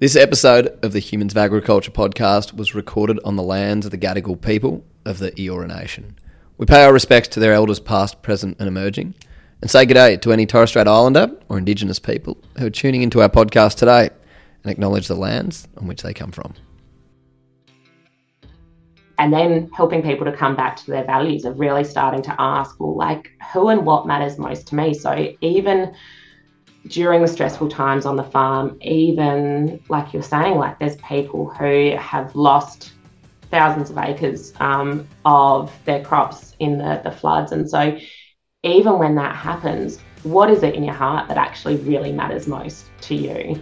This episode of the Humans of Agriculture podcast was recorded on the lands of the Gadigal people of the Eora Nation. We pay our respects to their elders past, present and emerging, and say good day to any Torres Strait Islander or Indigenous people who are tuning into our podcast today and acknowledge the lands on which they come from. And then helping people to come back to their values of really starting to ask, well, like, who and what matters most to me? So even during the stressful times on the farm, even like you're saying, like there's people who have lost thousands of acres um, of their crops in the, the floods. And so, even when that happens, what is it in your heart that actually really matters most to you?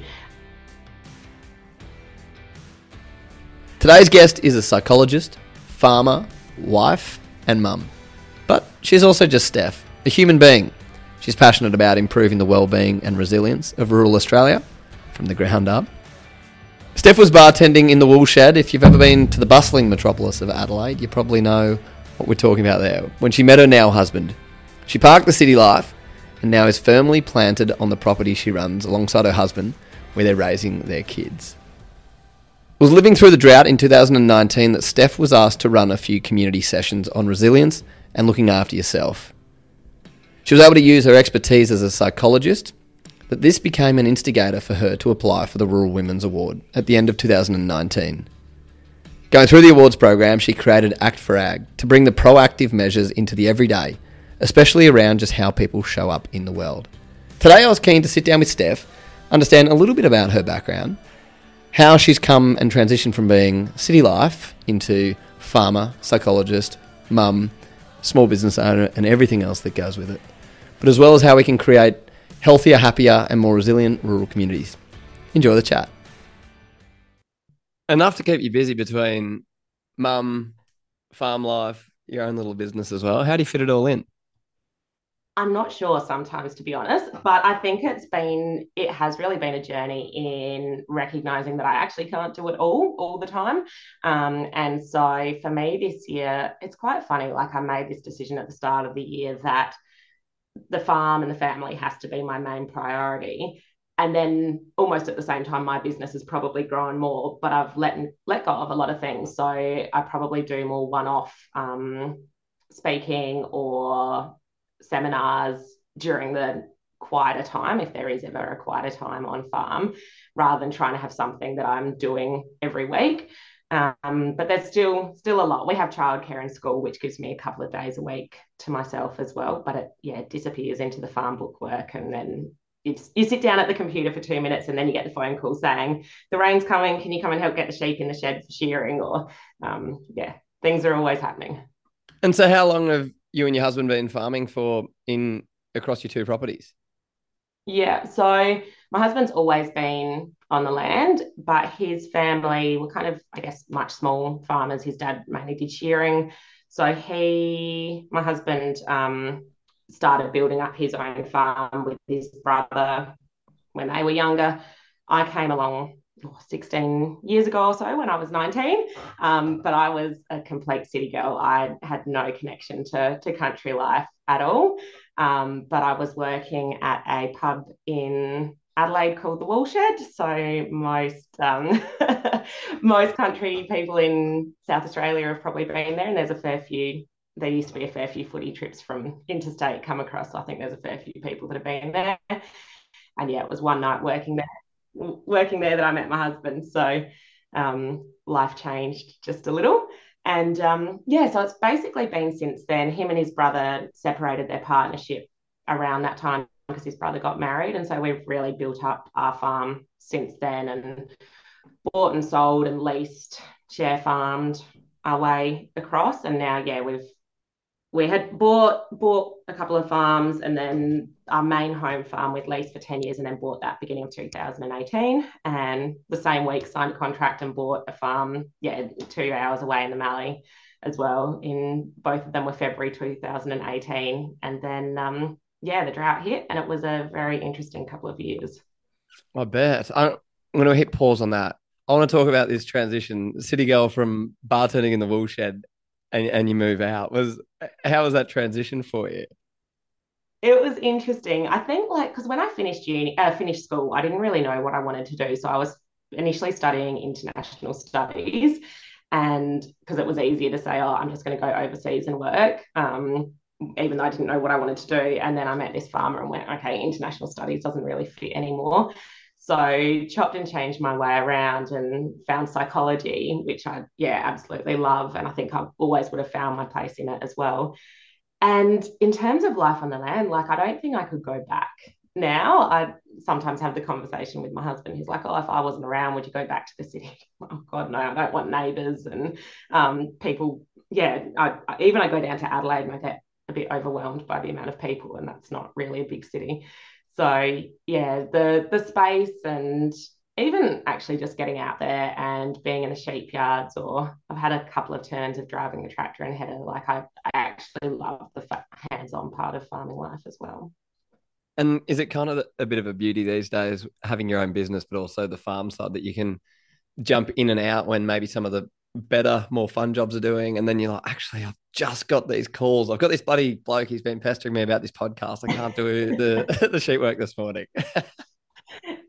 Today's guest is a psychologist, farmer, wife, and mum. But she's also just Steph, a human being She's passionate about improving the well-being and resilience of rural Australia from the ground up. Steph was bartending in the Woolshed. If you've ever been to the bustling metropolis of Adelaide, you probably know what we're talking about there. When she met her now husband, she parked the city life and now is firmly planted on the property she runs alongside her husband, where they're raising their kids. It was living through the drought in 2019 that Steph was asked to run a few community sessions on resilience and looking after yourself. She was able to use her expertise as a psychologist, but this became an instigator for her to apply for the Rural Women's Award at the end of 2019. Going through the awards program, she created Act for Ag to bring the proactive measures into the everyday, especially around just how people show up in the world. Today, I was keen to sit down with Steph, understand a little bit about her background, how she's come and transitioned from being city life into farmer, psychologist, mum, small business owner, and everything else that goes with it but as well as how we can create healthier, happier, and more resilient rural communities. Enjoy the chat. Enough to keep you busy between mum, farm life, your own little business as well. How do you fit it all in? I'm not sure sometimes, to be honest, but I think it's been, it has really been a journey in recognizing that I actually can't do it all, all the time. Um, and so for me this year, it's quite funny. Like I made this decision at the start of the year that the farm and the family has to be my main priority. And then almost at the same time my business has probably grown more but i've let let go of a lot of things. So i probably do more one-off um, speaking or seminars during the quieter time if there is ever a quieter time on farm rather than trying to have something that i'm doing every week um, but there's still still a lot. We have childcare in school, which gives me a couple of days a week to myself as well. But it yeah it disappears into the farm book work, and then you, you sit down at the computer for two minutes, and then you get the phone call saying the rain's coming. Can you come and help get the sheep in the shed for shearing? Or um, yeah, things are always happening. And so, how long have you and your husband been farming for in across your two properties? Yeah, so my husband's always been on the land, but his family were kind of, I guess, much small farmers. His dad mainly did shearing. So he, my husband, um, started building up his own farm with his brother when they were younger. I came along oh, 16 years ago or so when I was 19, um, but I was a complete city girl. I had no connection to, to country life at all. Um, but I was working at a pub in Adelaide called the Woolshed. So most um, most country people in South Australia have probably been there, and there's a fair few. There used to be a fair few footy trips from interstate come across. So I think there's a fair few people that have been there. And yeah, it was one night working there, working there that I met my husband. So um, life changed just a little. And um, yeah, so it's basically been since then. Him and his brother separated their partnership around that time because his brother got married. And so we've really built up our farm since then and bought and sold and leased, share farmed our way across. And now, yeah, we've we had bought bought a couple of farms and then our main home farm with lease for 10 years and then bought that beginning of 2018 and the same week signed a contract and bought a farm yeah two hours away in the Mallee as well in both of them were February 2018 and then um, yeah, the drought hit, and it was a very interesting couple of years. I bet. I'm going to hit pause on that. I want to talk about this transition, city girl from bartending in the woolshed, and and you move out. Was how was that transition for you? It was interesting. I think like because when I finished uni, uh, finished school, I didn't really know what I wanted to do. So I was initially studying international studies and because it was easier to say, oh, I'm just going to go overseas and work. Um, even though I didn't know what I wanted to do. And then I met this farmer and went, okay, international studies doesn't really fit anymore. So chopped and changed my way around and found psychology, which I yeah absolutely love, and I think I always would have found my place in it as well. And in terms of life on the land, like I don't think I could go back now. I sometimes have the conversation with my husband. He's like, "Oh, if I wasn't around, would you go back to the city?" oh God, no! I don't want neighbours and um, people. Yeah, I, even I go down to Adelaide and I get a bit overwhelmed by the amount of people, and that's not really a big city. So yeah, the the space and even actually just getting out there and being in the sheep yards, or I've had a couple of turns of driving a tractor and header. Like I, I actually love the hands-on part of farming life as well. And is it kind of a bit of a beauty these days having your own business, but also the farm side that you can jump in and out when maybe some of the better, more fun jobs are doing. And then you're like, actually, I've just got these calls. I've got this bloody bloke. He's been pestering me about this podcast. I can't do the the sheet work this morning.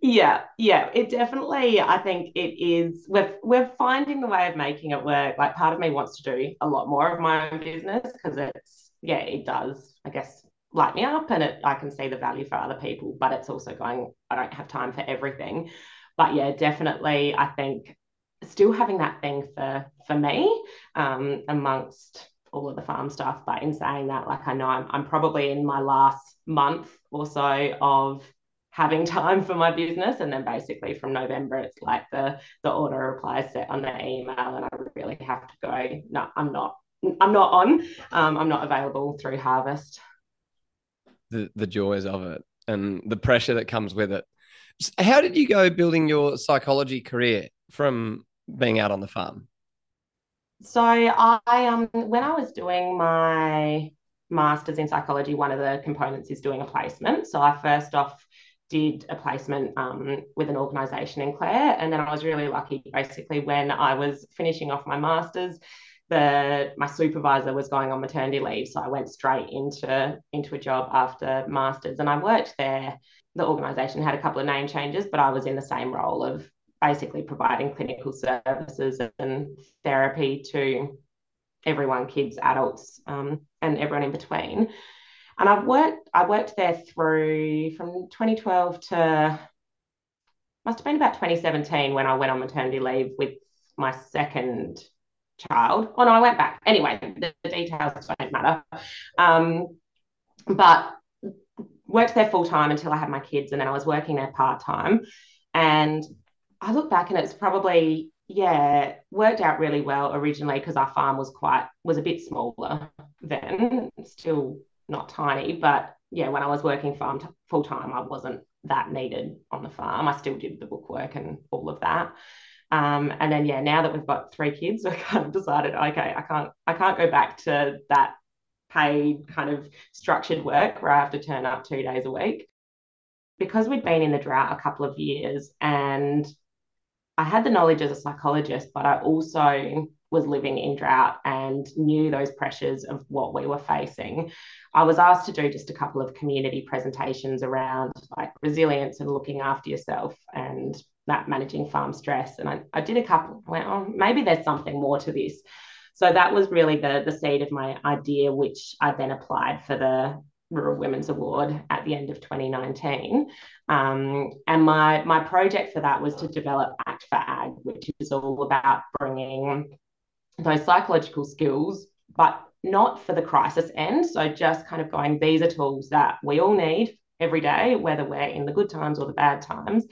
yeah, yeah. It definitely. I think it is. We're we're finding the way of making it work. Like part of me wants to do a lot more of my own business because it's yeah, it does. I guess light me up and it I can see the value for other people. But it's also going. I don't have time for everything. But yeah, definitely. I think still having that thing for for me um, amongst all of the farm stuff. But in saying that, like I know I'm, I'm probably in my last month or so of having time for my business and then basically from november it's like the the auto reply set on the email and i really have to go no i'm not i'm not on um, i'm not available through harvest the the joys of it and the pressure that comes with it how did you go building your psychology career from being out on the farm? So I um when I was doing my masters in psychology, one of the components is doing a placement. So I first off did a placement um, with an organisation in Clare, and then I was really lucky. Basically, when I was finishing off my masters, the my supervisor was going on maternity leave, so I went straight into into a job after masters, and I worked there. The organisation had a couple of name changes, but I was in the same role of basically providing clinical services and therapy to everyone, kids, adults, um, and everyone in between. And I've worked, I worked there through from 2012 to must have been about 2017 when I went on maternity leave with my second child. Oh no, I went back. Anyway, the, the details don't matter. Um, but worked there full time until I had my kids, and then I was working there part time. And I look back and it's probably yeah worked out really well originally because our farm was quite was a bit smaller then, still not tiny, but yeah, when I was working farm t- full time, I wasn't that needed on the farm. I still did the bookwork and all of that. Um, and then yeah, now that we've got three kids, we kind of decided, okay, I can't I can't go back to that paid kind of structured work where I have to turn up two days a week. Because we'd been in the drought a couple of years and I had the knowledge as a psychologist, but I also was living in drought and knew those pressures of what we were facing. I was asked to do just a couple of community presentations around like resilience and looking after yourself and that managing farm stress. And I, I did a couple, I went, oh, maybe there's something more to this. So that was really the, the seed of my idea, which I then applied for the Rural Women's Award at the end of 2019. Um, and my, my project for that was to develop Act for Ag, which is all about bringing those psychological skills, but not for the crisis end. So just kind of going, these are tools that we all need every day, whether we're in the good times or the bad times,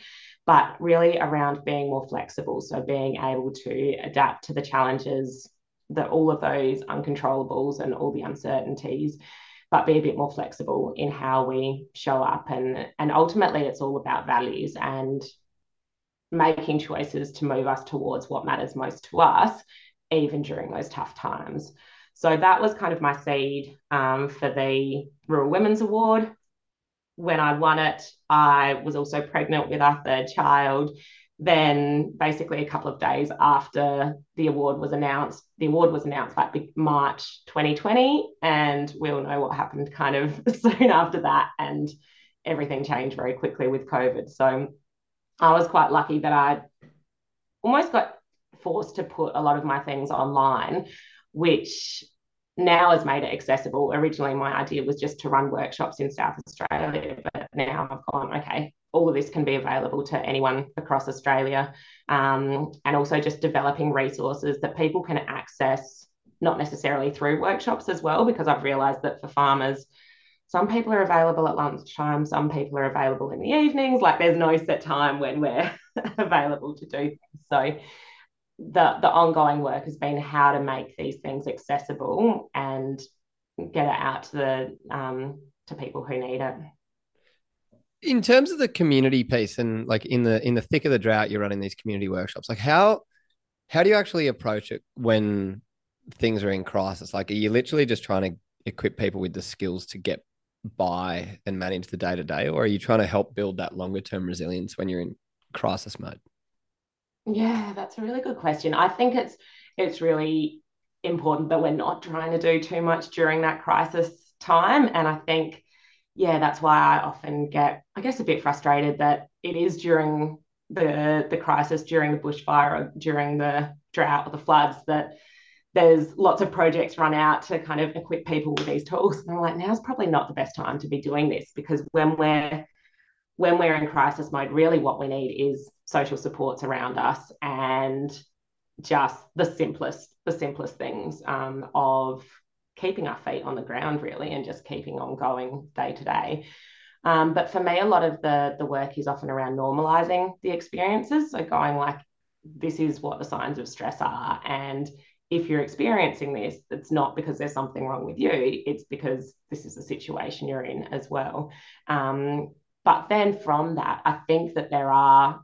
but really around being more flexible. So being able to adapt to the challenges that all of those uncontrollables and all the uncertainties but be a bit more flexible in how we show up. And, and ultimately, it's all about values and making choices to move us towards what matters most to us, even during those tough times. So that was kind of my seed um, for the Rural Women's Award. When I won it, I was also pregnant with our third child then basically a couple of days after the award was announced, the award was announced like March 2020, and we all know what happened kind of soon after that, and everything changed very quickly with COVID. So I was quite lucky that I almost got forced to put a lot of my things online, which now has made it accessible. Originally, my idea was just to run workshops in South Australia, but now I've gone, okay, all of this can be available to anyone across Australia. Um, and also just developing resources that people can access, not necessarily through workshops as well, because I've realized that for farmers, some people are available at lunchtime, some people are available in the evenings. Like there's no set time when we're available to do things. So the the ongoing work has been how to make these things accessible and get it out to the um, to people who need it. In terms of the community piece and like in the in the thick of the drought, you're running these community workshops. Like how how do you actually approach it when things are in crisis? Like are you literally just trying to equip people with the skills to get by and manage the day to day, or are you trying to help build that longer term resilience when you're in crisis mode? Yeah, that's a really good question. I think it's it's really important that we're not trying to do too much during that crisis time. And I think, yeah, that's why I often get, I guess, a bit frustrated that it is during the the crisis, during the bushfire, or during the drought or the floods that there's lots of projects run out to kind of equip people with these tools. And I'm like, now's probably not the best time to be doing this because when we're when we're in crisis mode, really what we need is social supports around us and just the simplest, the simplest things um, of keeping our feet on the ground, really, and just keeping on going day to day. Um, but for me, a lot of the the work is often around normalizing the experiences. So going like, this is what the signs of stress are, and if you're experiencing this, it's not because there's something wrong with you. It's because this is the situation you're in as well. Um, but then from that, I think that there are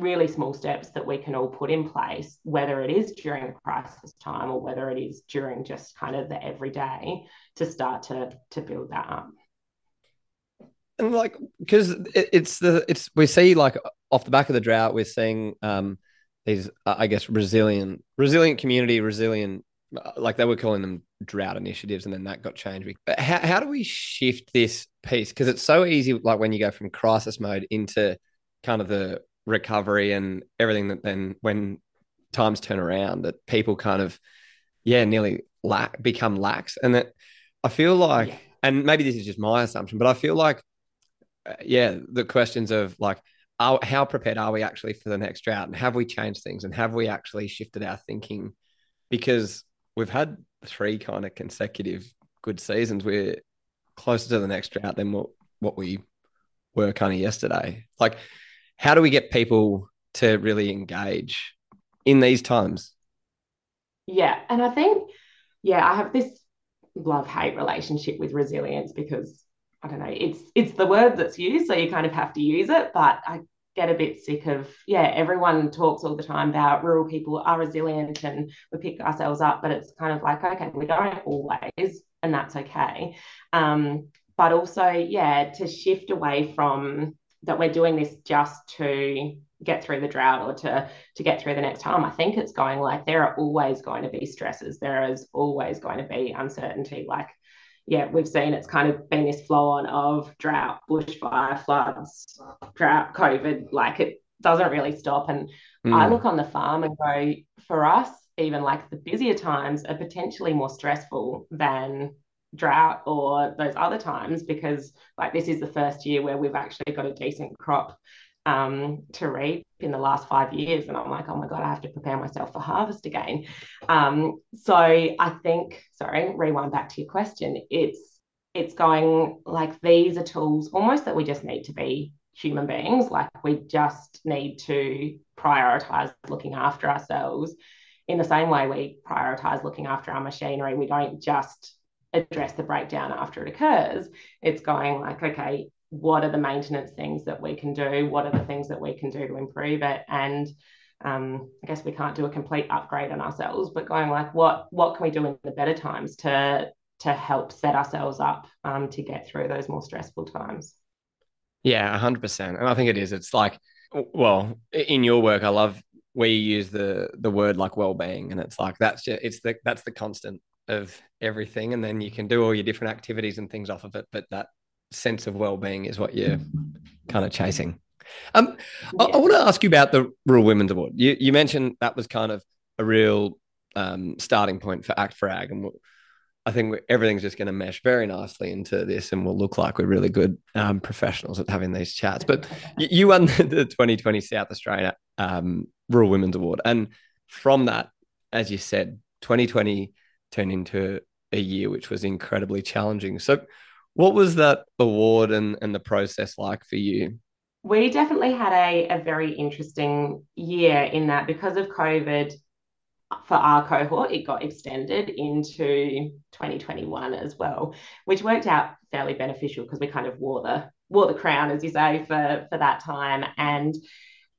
really small steps that we can all put in place, whether it is during a crisis time or whether it is during just kind of the everyday to start to to build that up. And like, because it, it's the it's we see like off the back of the drought, we're seeing um these uh, I guess resilient resilient community, resilient like they were calling them drought initiatives and then that got changed how, how do we shift this piece because it's so easy like when you go from crisis mode into kind of the recovery and everything that then when times turn around that people kind of yeah nearly lack become lax and that i feel like yeah. and maybe this is just my assumption but i feel like uh, yeah the questions of like are, how prepared are we actually for the next drought and have we changed things and have we actually shifted our thinking because we've had three kind of consecutive good seasons. We're closer to the next drought than what, what we were kind of yesterday. Like, how do we get people to really engage in these times? Yeah. And I think, yeah, I have this love hate relationship with resilience because I don't know, it's it's the word that's used, so you kind of have to use it. But I get a bit sick of yeah everyone talks all the time about rural people are resilient and we pick ourselves up but it's kind of like okay we don't always and that's okay um, but also yeah to shift away from that we're doing this just to get through the drought or to to get through the next time i think it's going like there are always going to be stresses there is always going to be uncertainty like yeah, we've seen it's kind of been this flow on of drought, bushfire, floods, drought, COVID. Like it doesn't really stop. And mm. I look on the farm and go, for us, even like the busier times are potentially more stressful than drought or those other times because like this is the first year where we've actually got a decent crop um, to reap in the last five years. And I'm like, oh my God, I have to prepare myself for harvest again. Um, so I think, sorry, rewind back to your question. It's it's going like these are tools almost that we just need to be human beings. Like we just need to prioritize looking after ourselves in the same way we prioritize looking after our machinery. We don't just address the breakdown after it occurs. It's going like, okay, what are the maintenance things that we can do? What are the things that we can do to improve it? And um, I guess we can't do a complete upgrade on ourselves, but going like, what what can we do in the better times to to help set ourselves up um, to get through those more stressful times? Yeah, hundred percent. And I think it is. It's like, well, in your work, I love where you use the the word like well-being, and it's like that's just, it's the that's the constant of everything, and then you can do all your different activities and things off of it, but that sense of well-being is what you're kind of chasing Um, yeah. I, I, want to ask you about the Rural Women's Award. You, you mentioned that was kind of a real um, starting point for Act for Ag, and we'll, I think everything's just going to mesh very nicely into this, and we'll look like we're really good um, professionals at having these chats. But you, you won the 2020 South Australia um, Rural Women's Award, and from that, as you said, 2020 turned into a year which was incredibly challenging. So, what was that award and, and the process like for you? We definitely had a, a very interesting year in that because of COVID, for our cohort, it got extended into 2021 as well, which worked out fairly beneficial because we kind of wore the wore the crown, as you say, for for that time. And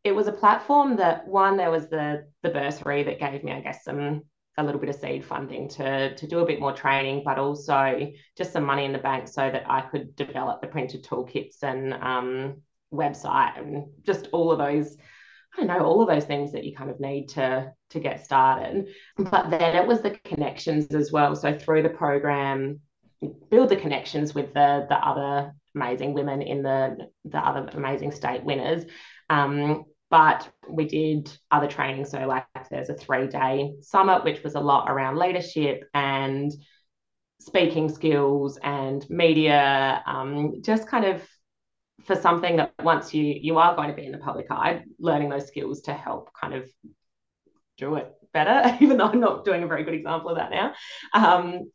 it was a platform that one, there was the the bursary that gave me, I guess, some a little bit of seed funding to to do a bit more training, but also just some money in the bank so that I could develop the printed toolkits and um, website and just all of those I don't know, all of those things that you kind of need to to get started. But then it was the connections as well. So through the program, build the connections with the the other amazing women in the the other amazing state winners. Um, but we did other training. So like there's a three day summit, which was a lot around leadership and speaking skills and media, um, just kind of for something that once you you are going to be in the public eye, learning those skills to help kind of do it better, even though I'm not doing a very good example of that now. Um,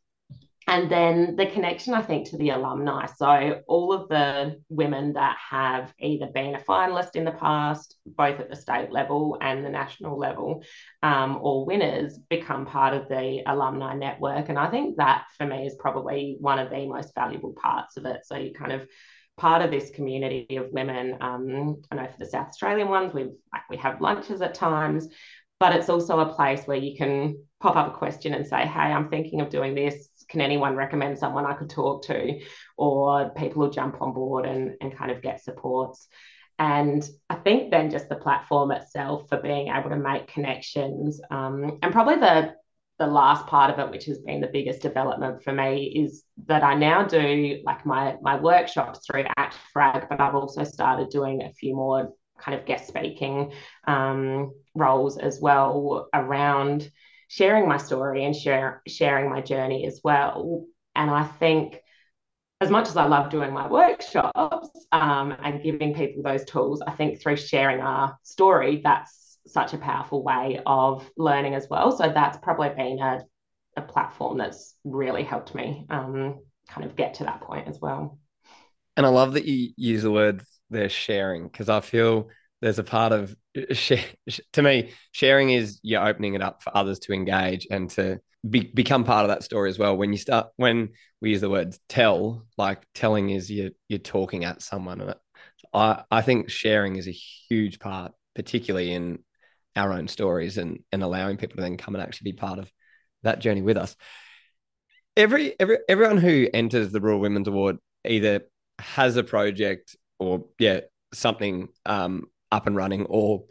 and then the connection, I think, to the alumni. So, all of the women that have either been a finalist in the past, both at the state level and the national level, um, or winners, become part of the alumni network. And I think that for me is probably one of the most valuable parts of it. So, you kind of part of this community of women. Um, I know for the South Australian ones, we like we have lunches at times, but it's also a place where you can pop up a question and say, "Hey, I'm thinking of doing this. Can anyone recommend someone I could talk to?" Or people will jump on board and and kind of get supports. And I think then just the platform itself for being able to make connections, um, and probably the the last part of it, which has been the biggest development for me, is that I now do like my my workshops through Act for Ag, but I've also started doing a few more kind of guest speaking um, roles as well around sharing my story and share, sharing my journey as well. And I think as much as I love doing my workshops um, and giving people those tools, I think through sharing our story, that's such a powerful way of learning as well. So that's probably been a, a platform that's really helped me um, kind of get to that point as well. And I love that you use the word they're sharing because I feel there's a part of to me sharing is you're opening it up for others to engage and to be, become part of that story as well when you start when we use the word tell like telling is you're you're talking at someone I, I think sharing is a huge part particularly in our own stories and and allowing people to then come and actually be part of that journey with us. Every every everyone who enters the Rural Women's Award either has a project or yeah something um, up and running or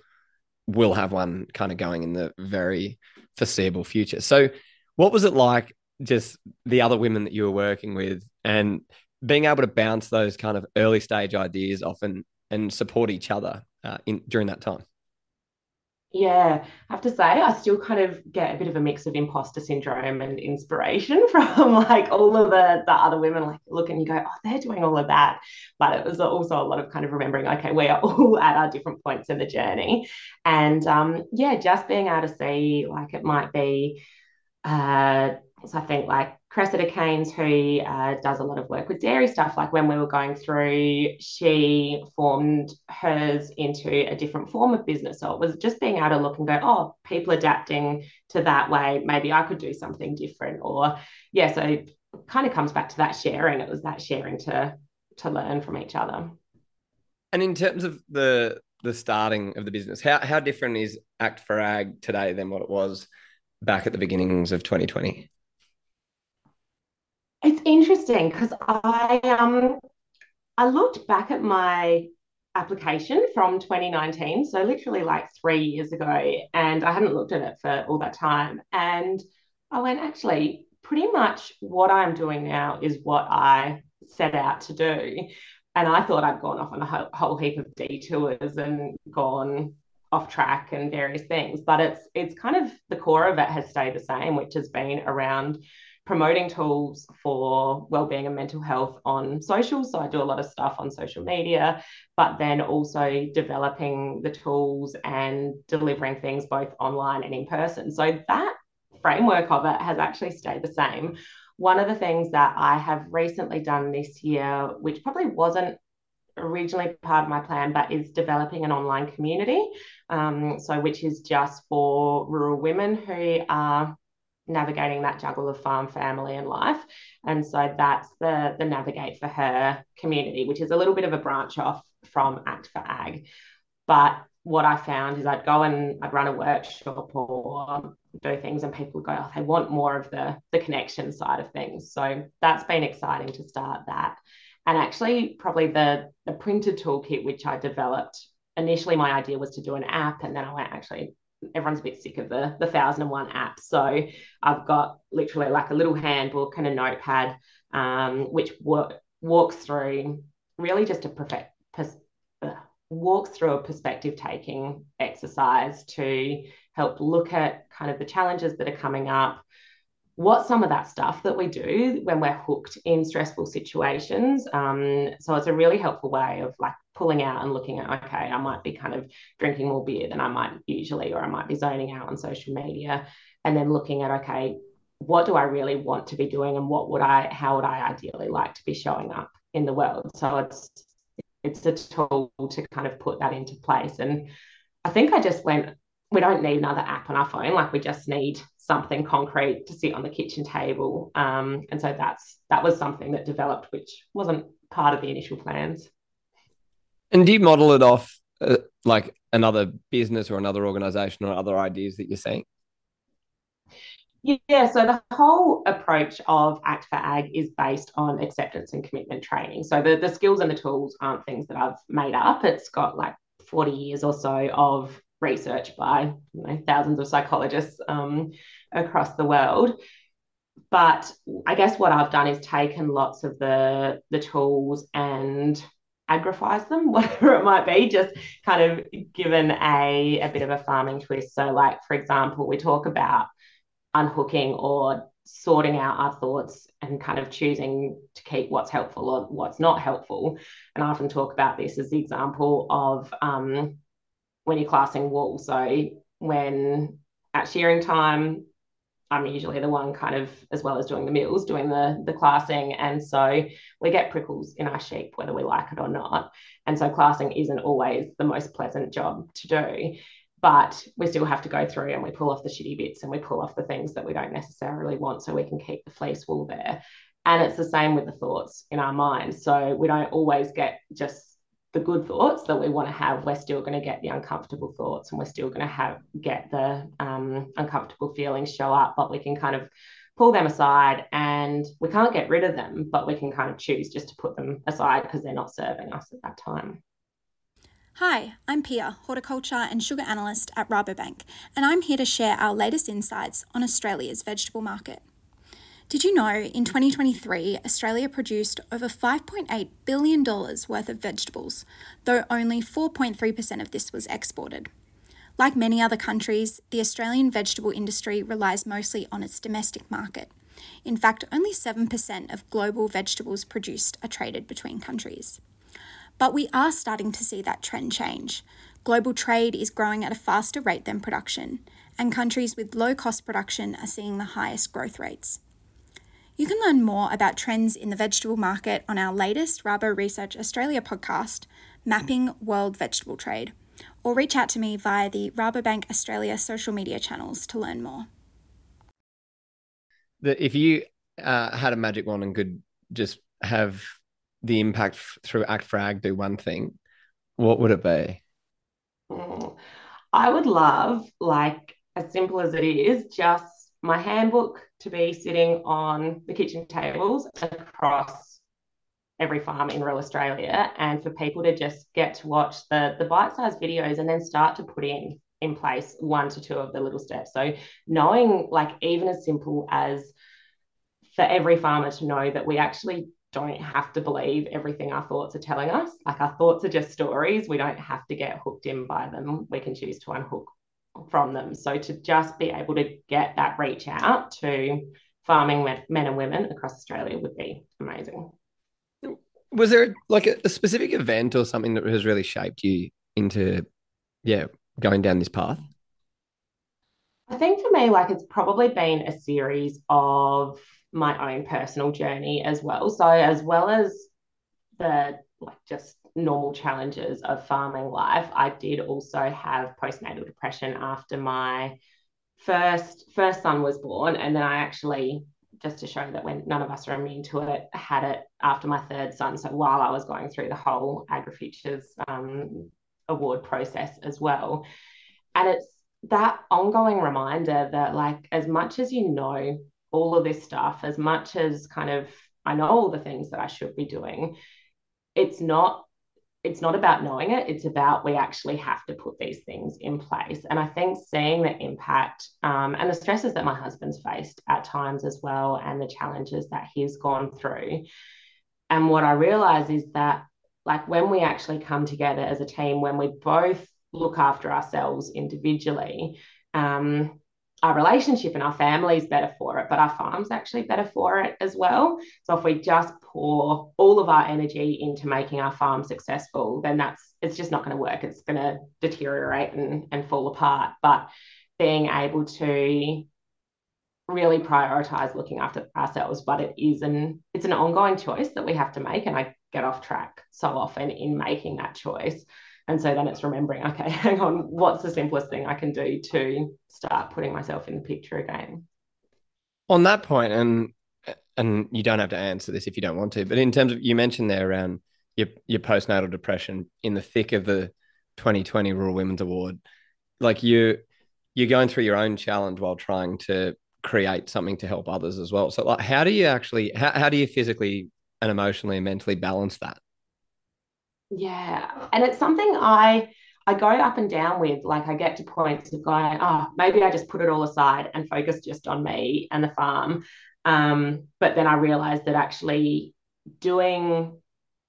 will have one kind of going in the very foreseeable future. So, what was it like? Just the other women that you were working with and being able to bounce those kind of early stage ideas off and, and support each other uh, in during that time. Yeah, I have to say, I still kind of get a bit of a mix of imposter syndrome and inspiration from like all of the, the other women. Like, look and you go, oh, they're doing all of that. But it was also a lot of kind of remembering, okay, we are all at our different points in the journey. And um, yeah, just being able to see, like, it might be, uh, so I think like Cressida Cains, who uh, does a lot of work with dairy stuff, like when we were going through, she formed hers into a different form of business. So it was just being able to look and go, oh, people adapting to that way. Maybe I could do something different. Or yeah, so kind of comes back to that sharing. It was that sharing to to learn from each other. And in terms of the the starting of the business, how how different is Act for Ag today than what it was back at the beginnings of 2020? It's interesting because I um I looked back at my application from 2019, so literally like three years ago, and I hadn't looked at it for all that time. And I went, actually, pretty much what I'm doing now is what I set out to do. and I thought I'd gone off on a whole, whole heap of detours and gone off track and various things but it's it's kind of the core of it has stayed the same which has been around promoting tools for well-being and mental health on social so i do a lot of stuff on social media but then also developing the tools and delivering things both online and in person so that framework of it has actually stayed the same one of the things that i have recently done this year which probably wasn't originally part of my plan, but is developing an online community. Um, so, which is just for rural women who are navigating that juggle of farm, family, and life. And so that's the the Navigate for Her community, which is a little bit of a branch off from Act for Ag. But what I found is I'd go and I'd run a workshop or do things, and people would go, oh, they want more of the the connection side of things. So that's been exciting to start that. And actually, probably the, the printed toolkit, which I developed, initially my idea was to do an app. And then I went, actually, everyone's a bit sick of the, the 1001 apps. So I've got literally like a little handbook and a notepad, um, which work, walks through really just a perfect, pers- uh, walks through a perspective taking exercise to help look at kind of the challenges that are coming up, what some of that stuff that we do when we're hooked in stressful situations. Um, so it's a really helpful way of like pulling out and looking at, okay, I might be kind of drinking more beer than I might usually, or I might be zoning out on social media. And then looking at, okay, what do I really want to be doing and what would I, how would I ideally like to be showing up in the world? So it's, it's a tool to kind of put that into place. And I think I just went, we don't need another app on our phone. Like we just need something concrete to sit on the kitchen table. Um, and so that's that was something that developed, which wasn't part of the initial plans. And do you model it off uh, like another business or another organization or other ideas that you're seeing? Yeah, so the whole approach of Act for Ag is based on acceptance and commitment training. So the, the skills and the tools aren't things that I've made up. It's got like 40 years or so of research by you know, thousands of psychologists um, across the world. But I guess what I've done is taken lots of the the tools and agrifies them, whatever it might be, just kind of given a, a bit of a farming twist. So, like for example, we talk about unhooking or sorting out our thoughts and kind of choosing to keep what's helpful or what's not helpful. And I often talk about this as the example of um, when you're classing wool. So when at shearing time, I'm usually the one kind of, as well as doing the mills, doing the, the classing. And so we get prickles in our sheep, whether we like it or not. And so classing isn't always the most pleasant job to do. But we still have to go through and we pull off the shitty bits and we pull off the things that we don't necessarily want so we can keep the fleece wool there. And it's the same with the thoughts in our mind. So we don't always get just the good thoughts that we want to have, we're still going to get the uncomfortable thoughts and we're still going to have get the um, uncomfortable feelings show up, but we can kind of pull them aside and we can't get rid of them, but we can kind of choose just to put them aside because they're not serving us at that time. Hi, I'm Pia, horticulture and sugar analyst at Rabobank, and I'm here to share our latest insights on Australia's vegetable market. Did you know in 2023, Australia produced over $5.8 billion worth of vegetables, though only 4.3% of this was exported? Like many other countries, the Australian vegetable industry relies mostly on its domestic market. In fact, only 7% of global vegetables produced are traded between countries. But we are starting to see that trend change. Global trade is growing at a faster rate than production, and countries with low cost production are seeing the highest growth rates. You can learn more about trends in the vegetable market on our latest Rabo Research Australia podcast, Mapping World Vegetable Trade, or reach out to me via the Rabobank Australia social media channels to learn more. That if you uh, had a magic wand and could just have the impact f- through Act for Ag do one thing, what would it be? Mm, I would love, like, as simple as it is, just my handbook to be sitting on the kitchen tables across every farm in rural Australia and for people to just get to watch the, the bite-sized videos and then start to put in in place one to two of the little steps. So knowing like even as simple as for every farmer to know that we actually don't have to believe everything our thoughts are telling us. Like our thoughts are just stories. We don't have to get hooked in by them. We can choose to unhook from them. So to just be able to get that reach out to farming men, and women across Australia would be amazing. Was there like a, a specific event or something that has really shaped you into, yeah, going down this path? I think for me, like it's probably been a series of my own personal journey as well. So as well as the like just normal challenges of farming life, I did also have postnatal depression after my first first son was born, and then I actually just to show that when none of us are immune to it, had it after my third son. So while I was going through the whole AgriFutures um, award process as well, and it's that ongoing reminder that like as much as you know all of this stuff, as much as kind of I know all the things that I should be doing, it's not it's not about knowing it it's about we actually have to put these things in place. And i think seeing the impact um, and the stresses that my husband's faced at times as well and the challenges that he's gone through. And what i realize is that like when we actually come together as a team when we both look after ourselves individually um, our relationship and our family is better for it, but our farm's actually better for it as well. So if we just pour all of our energy into making our farm successful, then that's it's just not going to work. It's going to deteriorate and, and fall apart. But being able to really prioritize looking after ourselves, but it is an it's an ongoing choice that we have to make. And I get off track so often in making that choice. And so then it's remembering, okay, hang on, what's the simplest thing I can do to start putting myself in the picture again? On that point, and and you don't have to answer this if you don't want to, but in terms of you mentioned there around your your postnatal depression in the thick of the 2020 Rural Women's Award, like you you're going through your own challenge while trying to create something to help others as well. So like how do you actually how, how do you physically and emotionally and mentally balance that? Yeah. And it's something I I go up and down with. Like I get to points of going, oh, maybe I just put it all aside and focus just on me and the farm. Um, but then I realized that actually doing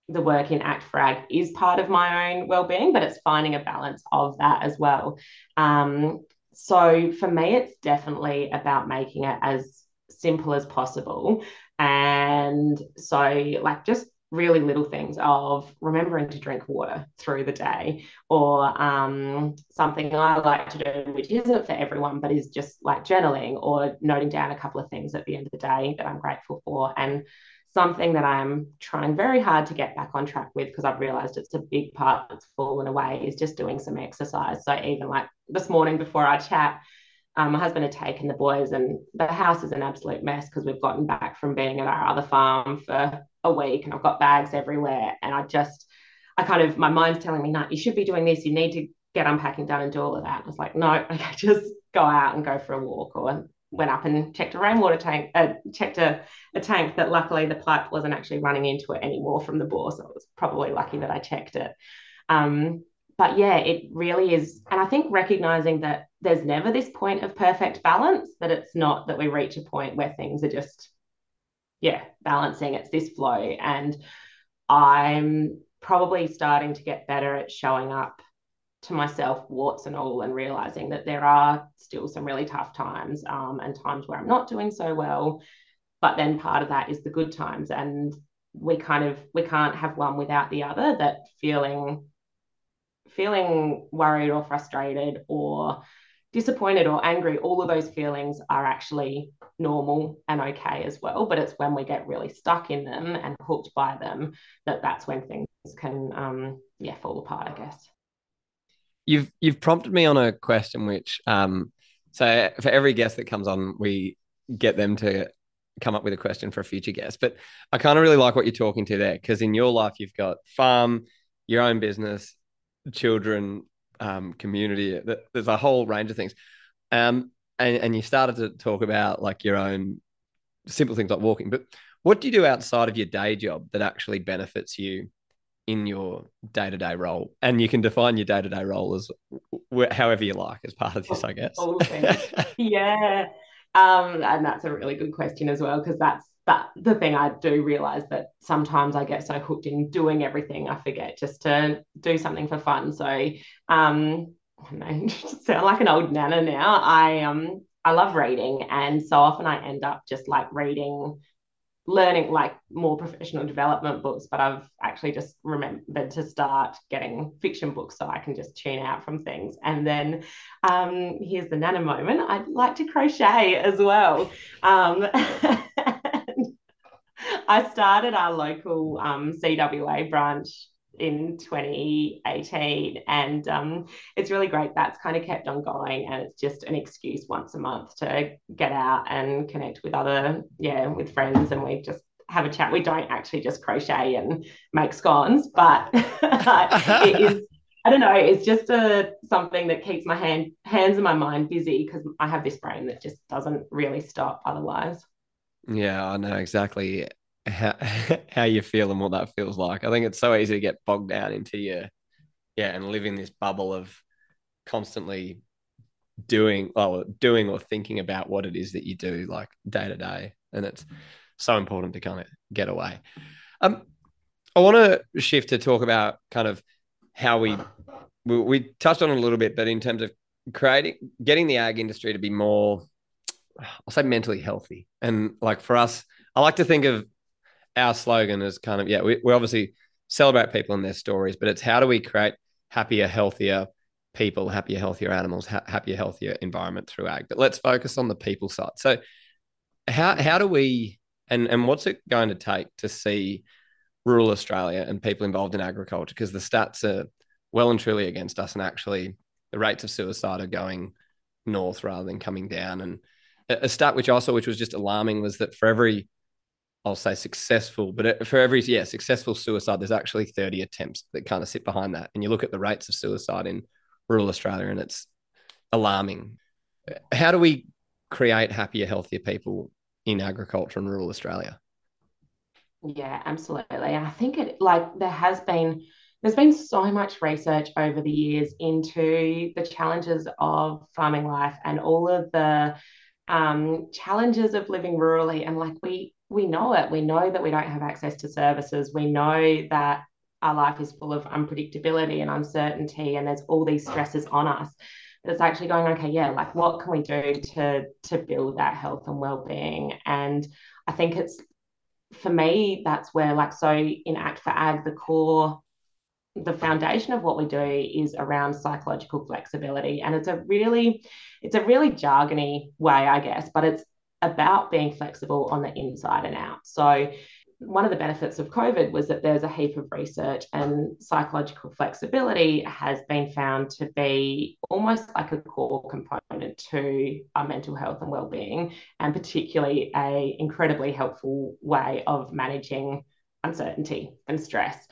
the work in Act for Ag is part of my own well-being, but it's finding a balance of that as well. Um, so for me, it's definitely about making it as simple as possible. And so, like, just really little things of remembering to drink water through the day or um, something I like to do, which isn't for everyone, but is just like journaling or noting down a couple of things at the end of the day that I'm grateful for. And something that I'm trying very hard to get back on track with because I've realized it's a big part that's fallen away is just doing some exercise. So even like this morning before our chat, um, my husband had taken the boys, and the house is an absolute mess because we've gotten back from being at our other farm for a week, and I've got bags everywhere. And I just, I kind of, my mind's telling me, no, you should be doing this. You need to get unpacking done and do all of that. I was like, no, okay, just go out and go for a walk. Or went up and checked a rainwater tank, uh, checked a, a tank that luckily the pipe wasn't actually running into it anymore from the bore. So it was probably lucky that I checked it. Um, but yeah, it really is. And I think recognizing that there's never this point of perfect balance, that it's not that we reach a point where things are just, yeah, balancing. It's this flow. And I'm probably starting to get better at showing up to myself, warts and all, and realizing that there are still some really tough times um, and times where I'm not doing so well. But then part of that is the good times. And we kind of we can't have one without the other that feeling feeling worried or frustrated or disappointed or angry, all of those feelings are actually normal and okay as well. But it's when we get really stuck in them and hooked by them that that's when things can, um, yeah, fall apart. I guess. You've you've prompted me on a question which, um, so for every guest that comes on, we get them to come up with a question for a future guest. But I kind of really like what you're talking to there because in your life you've got farm, your own business, children, um, community. There's a whole range of things. Um, and, and you started to talk about like your own simple things like walking, but what do you do outside of your day job that actually benefits you in your day to day role? And you can define your day to day role as however you like as part of this, I guess. yeah. Um, and that's a really good question as well, because that's but the thing I do realize that sometimes I get so hooked in doing everything, I forget just to do something for fun. So, um, I know, sound like an old nana now. I um, I love reading, and so often I end up just like reading learning like more professional development books, but I've actually just remembered to start getting fiction books so I can just tune out from things. And then um, here's the nana moment I'd like to crochet as well. Um, I started our local um, CWA branch in 2018 and um, it's really great that's kind of kept on going and it's just an excuse once a month to get out and connect with other yeah with friends and we just have a chat we don't actually just crochet and make scones but it is I don't know. It's just a something that keeps my hand hands and my mind busy because I have this brain that just doesn't really stop otherwise. Yeah, I know exactly how how you feel and what that feels like. I think it's so easy to get bogged down into your yeah and live in this bubble of constantly doing well doing or thinking about what it is that you do like day to day. And it's so important to kind of get away. Um i want to shift to talk about kind of how we, we we touched on a little bit but in terms of creating getting the ag industry to be more i'll say mentally healthy. And like for us i like to think of our slogan is kind of yeah, we, we obviously celebrate people and their stories, but it's how do we create happier, healthier people, happier, healthier animals, ha- happier, healthier environment through ag. But let's focus on the people side. So how how do we and and what's it going to take to see rural Australia and people involved in agriculture? Because the stats are well and truly against us, and actually the rates of suicide are going north rather than coming down. And a, a stat which I saw, which was just alarming, was that for every I'll say successful, but for every yeah successful suicide, there's actually 30 attempts that kind of sit behind that. And you look at the rates of suicide in rural Australia, and it's alarming. How do we create happier, healthier people in agriculture and rural Australia? Yeah, absolutely. I think it like there has been there's been so much research over the years into the challenges of farming life and all of the um, challenges of living rurally and like we we know it. We know that we don't have access to services. We know that our life is full of unpredictability and uncertainty, and there's all these stresses on us. But it's actually going, okay, yeah, like what can we do to to build that health and well-being? And I think it's for me, that's where like so in Act for Ag, the core the foundation of what we do is around psychological flexibility and it's a really it's a really jargony way i guess but it's about being flexible on the inside and out. So, one of the benefits of COVID was that there's a heap of research, and psychological flexibility has been found to be almost like a core component to our mental health and well-being, and particularly a incredibly helpful way of managing uncertainty and stress.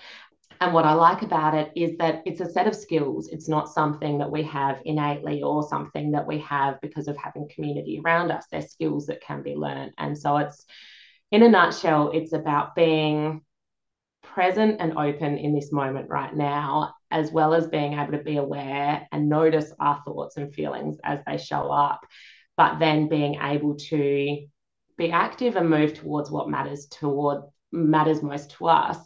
And what I like about it is that it's a set of skills. It's not something that we have innately or something that we have because of having community around us. They're skills that can be learned. And so it's, in a nutshell, it's about being present and open in this moment right now, as well as being able to be aware and notice our thoughts and feelings as they show up, but then being able to be active and move towards what matters toward matters most to us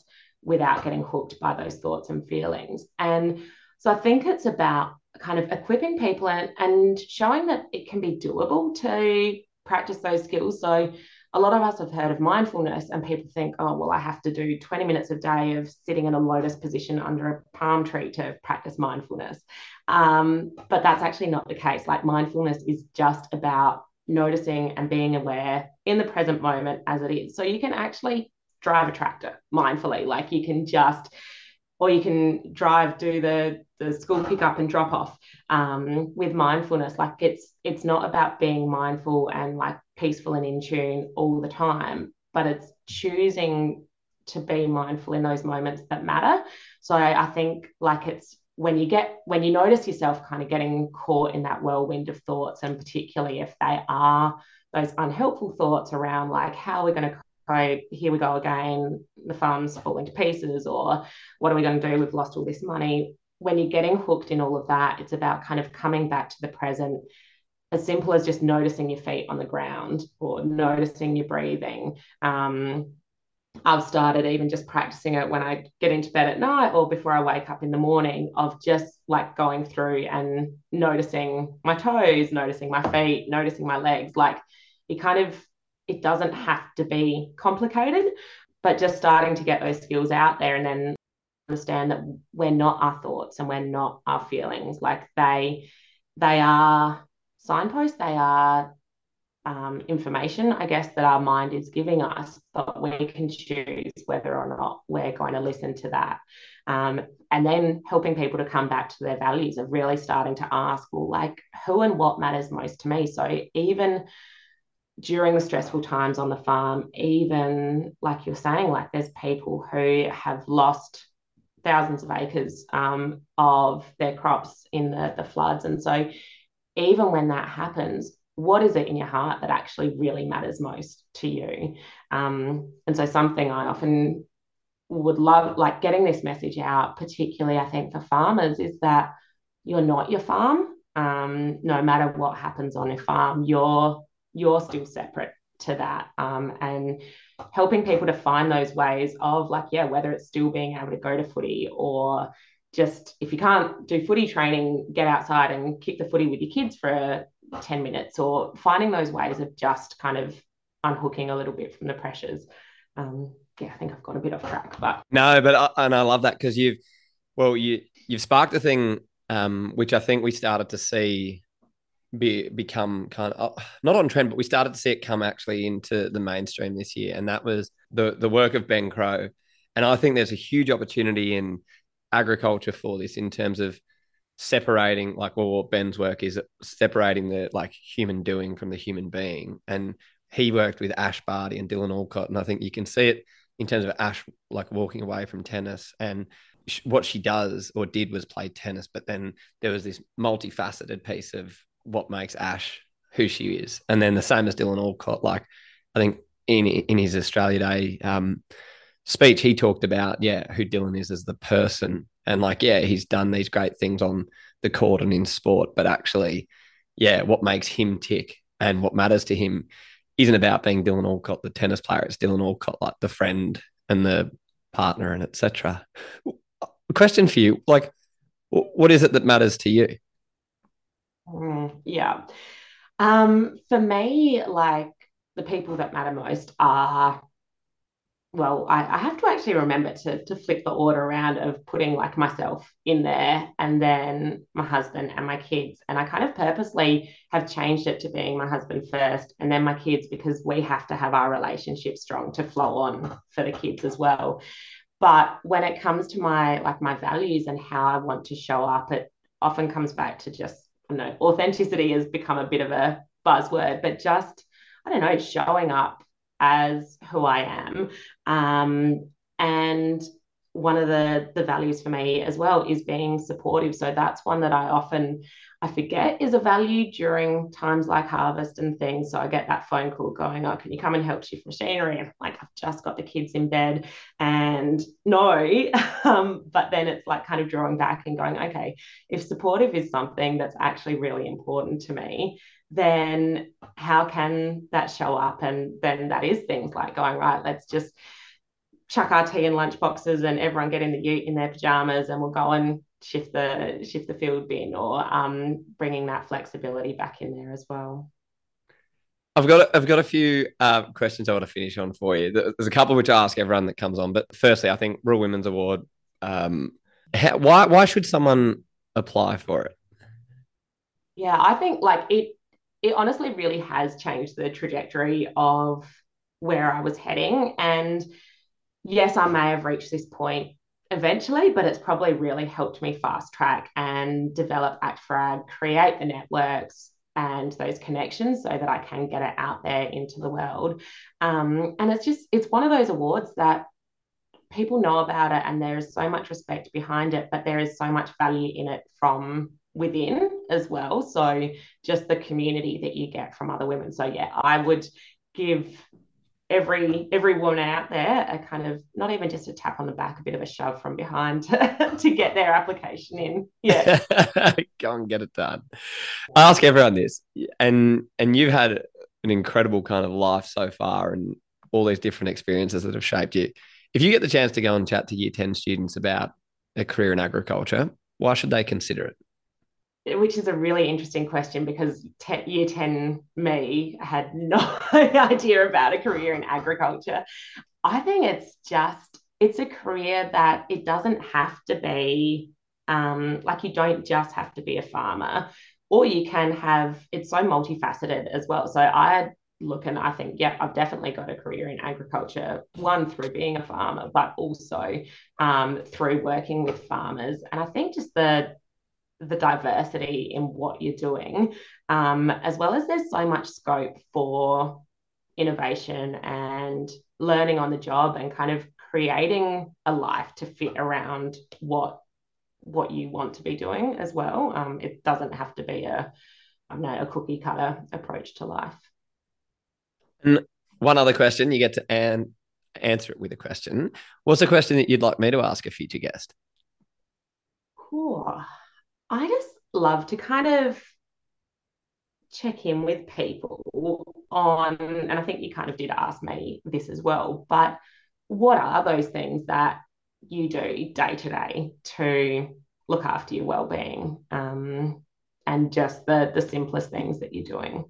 without getting hooked by those thoughts and feelings. And so I think it's about kind of equipping people and, and showing that it can be doable to practice those skills. So a lot of us have heard of mindfulness and people think, oh, well, I have to do 20 minutes a day of sitting in a lotus position under a palm tree to practice mindfulness. Um, but that's actually not the case. Like mindfulness is just about noticing and being aware in the present moment as it is. So you can actually drive a tractor mindfully. Like you can just, or you can drive, do the the school pickup and drop off um, with mindfulness. Like it's it's not about being mindful and like peaceful and in tune all the time, but it's choosing to be mindful in those moments that matter. So I, I think like it's when you get when you notice yourself kind of getting caught in that whirlwind of thoughts, and particularly if they are those unhelpful thoughts around like how we're going to right, here we go again, the farm's falling to pieces, or what are we going to do? We've lost all this money. When you're getting hooked in all of that, it's about kind of coming back to the present, as simple as just noticing your feet on the ground or noticing your breathing. Um, I've started even just practicing it when I get into bed at night or before I wake up in the morning of just like going through and noticing my toes, noticing my feet, noticing my legs. Like it kind of it doesn't have to be complicated, but just starting to get those skills out there and then understand that we're not our thoughts and we're not our feelings. Like they they are signposts, they are um, information, I guess, that our mind is giving us, but we can choose whether or not we're going to listen to that. Um, and then helping people to come back to their values of really starting to ask, well, like, who and what matters most to me? So even during the stressful times on the farm, even like you're saying, like there's people who have lost thousands of acres um, of their crops in the, the floods. And so even when that happens, what is it in your heart that actually really matters most to you? Um, and so, something I often would love, like getting this message out, particularly I think for farmers, is that you're not your farm. Um, no matter what happens on your farm, you're you're still separate to that. Um, and helping people to find those ways of like, yeah, whether it's still being able to go to footy or just if you can't do footy training, get outside and kick the footy with your kids for 10 minutes or finding those ways of just kind of unhooking a little bit from the pressures. Um, yeah, I think I've got a bit off track, but no, but I, and I love that because you've, well, you you've sparked a thing, um, which I think we started to see be become kind of uh, not on trend, but we started to see it come actually into the mainstream this year, and that was the the work of Ben Crowe, and I think there's a huge opportunity in agriculture for this in terms of separating like well what ben's work is separating the like human doing from the human being. And he worked with ash barty and dylan alcott. And i think you can see it in terms of ash like walking away from tennis. And what she does or did was play tennis. But then there was this multifaceted piece of what makes ash who she is and then the same as dylan alcott like i think in in his australia day um, speech he talked about yeah who dylan is as the person and like, yeah, he's done these great things on the court and in sport, but actually, yeah, what makes him tick and what matters to him isn't about being Dylan Alcott, the tennis player. It's Dylan Alcott, like the friend and the partner and etc. Question for you, like, what is it that matters to you? Mm, yeah. Um, for me, like the people that matter most are well, I, I, have to actually remember to, to flip the order around of putting like myself in there and then my husband and my kids. And I kind of purposely have changed it to being my husband first and then my kids because we have to have our relationship strong to flow on for the kids as well. But when it comes to my like my values and how I want to show up, it often comes back to just, I know, authenticity has become a bit of a buzzword, but just, I don't know, showing up as who I am. Um, and one of the the values for me as well is being supportive. So that's one that I often I forget is a value during times like harvest and things. So I get that phone call going, oh, can you come and help shift machinery? And like I've just got the kids in bed and no. um, but then it's like kind of drawing back and going, okay, if supportive is something that's actually really important to me, then how can that show up? And then that is things like going, right, let's just chuck our tea in lunch boxes and everyone get in the ute in their pajamas and we'll go and shift the shift the field bin or um, bringing that flexibility back in there as well. I've got I've got a few uh, questions I want to finish on for you. There's a couple which I ask everyone that comes on, but firstly, I think Rural Women's Award. Um, how, why why should someone apply for it? Yeah, I think like it it honestly really has changed the trajectory of where I was heading. And yes, I may have reached this point eventually, but it's probably really helped me fast track and develop Act for Ag, create the networks and those connections so that I can get it out there into the world. Um, and it's just, it's one of those awards that people know about it and there is so much respect behind it, but there is so much value in it from within as well. So just the community that you get from other women. So yeah, I would give every every woman out there a kind of not even just a tap on the back, a bit of a shove from behind to, to get their application in. Yeah, go and get it done. I ask everyone this, and and you've had an incredible kind of life so far, and all these different experiences that have shaped you. If you get the chance to go and chat to year ten students about a career in agriculture, why should they consider it? Which is a really interesting question because te- year 10 me had no idea about a career in agriculture. I think it's just, it's a career that it doesn't have to be um, like you don't just have to be a farmer, or you can have, it's so multifaceted as well. So I look and I think, yeah, I've definitely got a career in agriculture, one through being a farmer, but also um, through working with farmers. And I think just the the diversity in what you're doing, um, as well as there's so much scope for innovation and learning on the job and kind of creating a life to fit around what what you want to be doing as well. Um, it doesn't have to be a I don't know a cookie cutter approach to life. And one other question, you get to an- answer it with a question. What's a question that you'd like me to ask a future guest? Cool. I just love to kind of check in with people on, and I think you kind of did ask me this as well, but what are those things that you do day to day to look after your well-being um, and just the the simplest things that you're doing?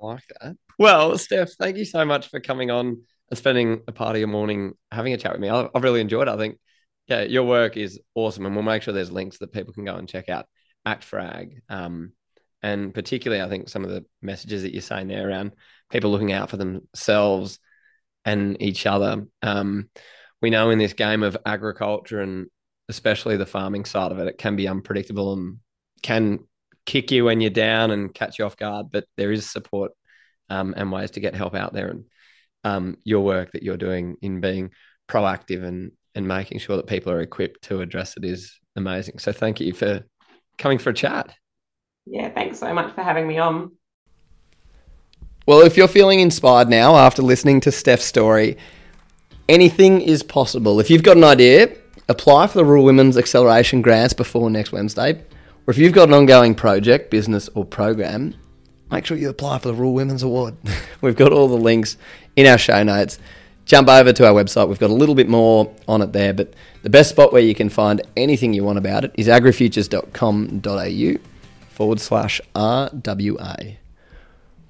I like that. Well steph thank you so much for coming on and spending a part of your morning having a chat with me. I've really enjoyed it. I think yeah, your work is awesome, and we'll make sure there's links that people can go and check out Act for Ag. Um, and particularly, I think some of the messages that you're saying there around people looking out for themselves and each other. Um, we know in this game of agriculture and especially the farming side of it, it can be unpredictable and can kick you when you're down and catch you off guard. But there is support um, and ways to get help out there. And um, your work that you're doing in being proactive and and making sure that people are equipped to address it is amazing. So thank you for coming for a chat. Yeah, thanks so much for having me on. Well, if you're feeling inspired now after listening to Steph's story, anything is possible. If you've got an idea, apply for the Rural Women's Acceleration Grants before next Wednesday. Or if you've got an ongoing project, business, or program, make sure you apply for the Rural Women's Award. We've got all the links in our show notes jump over to our website. We've got a little bit more on it there, but the best spot where you can find anything you want about it is agrifutures.com.au forward slash RWA.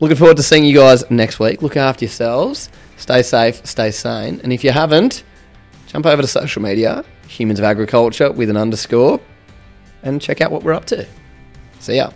Looking forward to seeing you guys next week. Look after yourselves. Stay safe, stay sane. And if you haven't, jump over to social media, Humans of Agriculture with an underscore, and check out what we're up to. See ya.